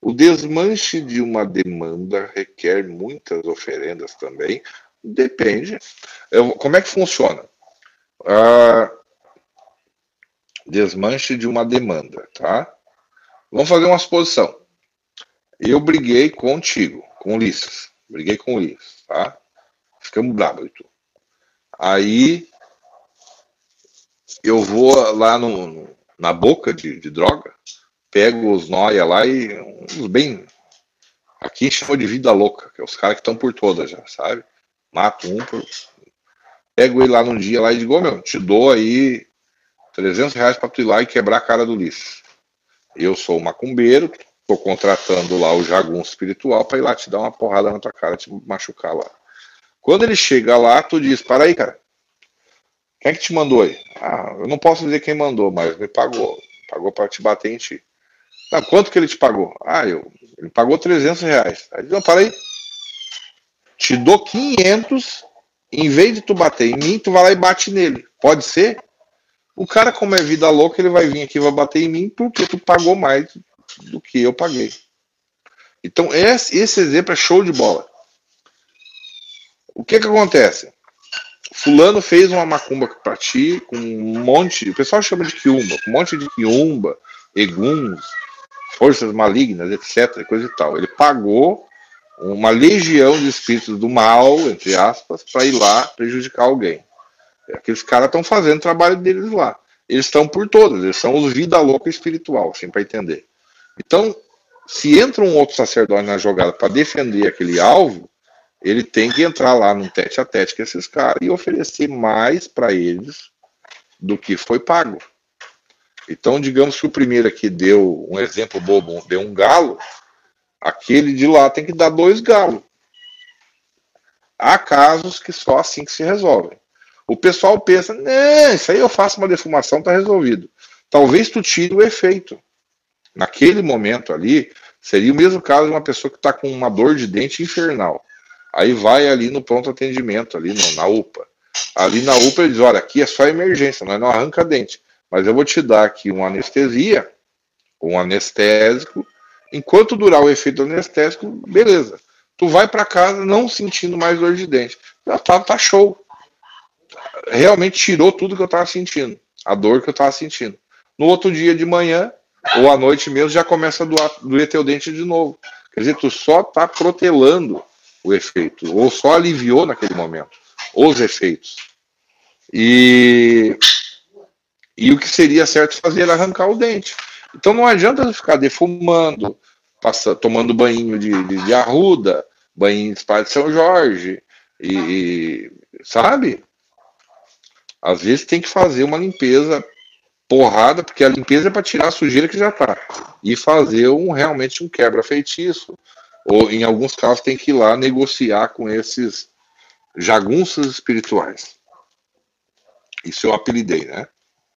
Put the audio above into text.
O desmanche de uma demanda requer muitas oferendas também. Depende. Eu, como é que funciona? Ah, desmanche de uma demanda, tá? Vamos fazer uma suposição. Eu briguei contigo, com Ulisses. Briguei com Ulisses, tá? Ficamos bravos. Aí eu vou lá no, na boca de, de droga, pego os noia lá e uns bem. Aqui chama de vida louca, que é os caras que estão por todas já, sabe? Mato um por. Pego ele lá num dia lá e digo, meu, te dou aí 300 reais pra tu ir lá e quebrar a cara do lixo. Eu sou macumbeiro, tô contratando lá o jagunço espiritual para ir lá te dar uma porrada na tua cara, te machucar lá. Quando ele chega lá, tu diz, para aí, cara. Quem é que te mandou aí? Ah, eu não posso dizer quem mandou, mas me pagou. Pagou para te bater em ti. Não, quanto que ele te pagou? Ah, eu, ele pagou 300 reais. Aí, para aí. Te dou 500, em vez de tu bater em mim, tu vai lá e bate nele. Pode ser? O cara, como é vida louca, ele vai vir aqui e vai bater em mim porque tu pagou mais do que eu paguei. Então, esse, esse exemplo é show de bola. O que que acontece? Fulano fez uma macumba pra ti com um monte. O pessoal chama de quiumba, um monte de quiumba, eguns, forças malignas, etc. Coisa e tal. Ele pagou uma legião de espíritos do mal, entre aspas, para ir lá prejudicar alguém. Aqueles caras estão fazendo o trabalho deles lá. Eles estão por todas, eles são os vida louca espiritual, assim, para entender. Então, se entra um outro sacerdote na jogada para defender aquele alvo, ele tem que entrar lá no tete a tete com esses caras e oferecer mais para eles do que foi pago. Então, digamos que o primeiro aqui deu um exemplo bobo, deu um galo, aquele de lá tem que dar dois galos. Há casos que só assim que se resolvem. O pessoal pensa, não, isso aí eu faço uma defumação, tá resolvido. Talvez tu tire o efeito. Naquele momento ali, seria o mesmo caso de uma pessoa que está com uma dor de dente infernal. Aí vai ali no pronto atendimento, ali no, na UPA. Ali na UPA ele diz, olha, aqui é só emergência, nós não arranca dente. Mas eu vou te dar aqui uma anestesia, um anestésico. Enquanto durar o efeito anestésico, beleza. Tu vai para casa não sentindo mais dor de dente. Já tá, tá show. Realmente tirou tudo que eu tava sentindo. A dor que eu tava sentindo. No outro dia de manhã, ou à noite mesmo, já começa a doer, doer teu dente de novo. Quer dizer, tu só tá protelando o efeito, ou só aliviou naquele momento os efeitos. E, e o que seria certo fazer era arrancar o dente. Então não adianta ficar defumando, passa, tomando banho de, de, de arruda, banho de Pai de São Jorge, e, sabe? Às vezes tem que fazer uma limpeza porrada, porque a limpeza é para tirar a sujeira que já está. E fazer um realmente um quebra-feitiço. Ou em alguns casos tem que ir lá negociar com esses jagunças espirituais. Isso eu apelidei, né?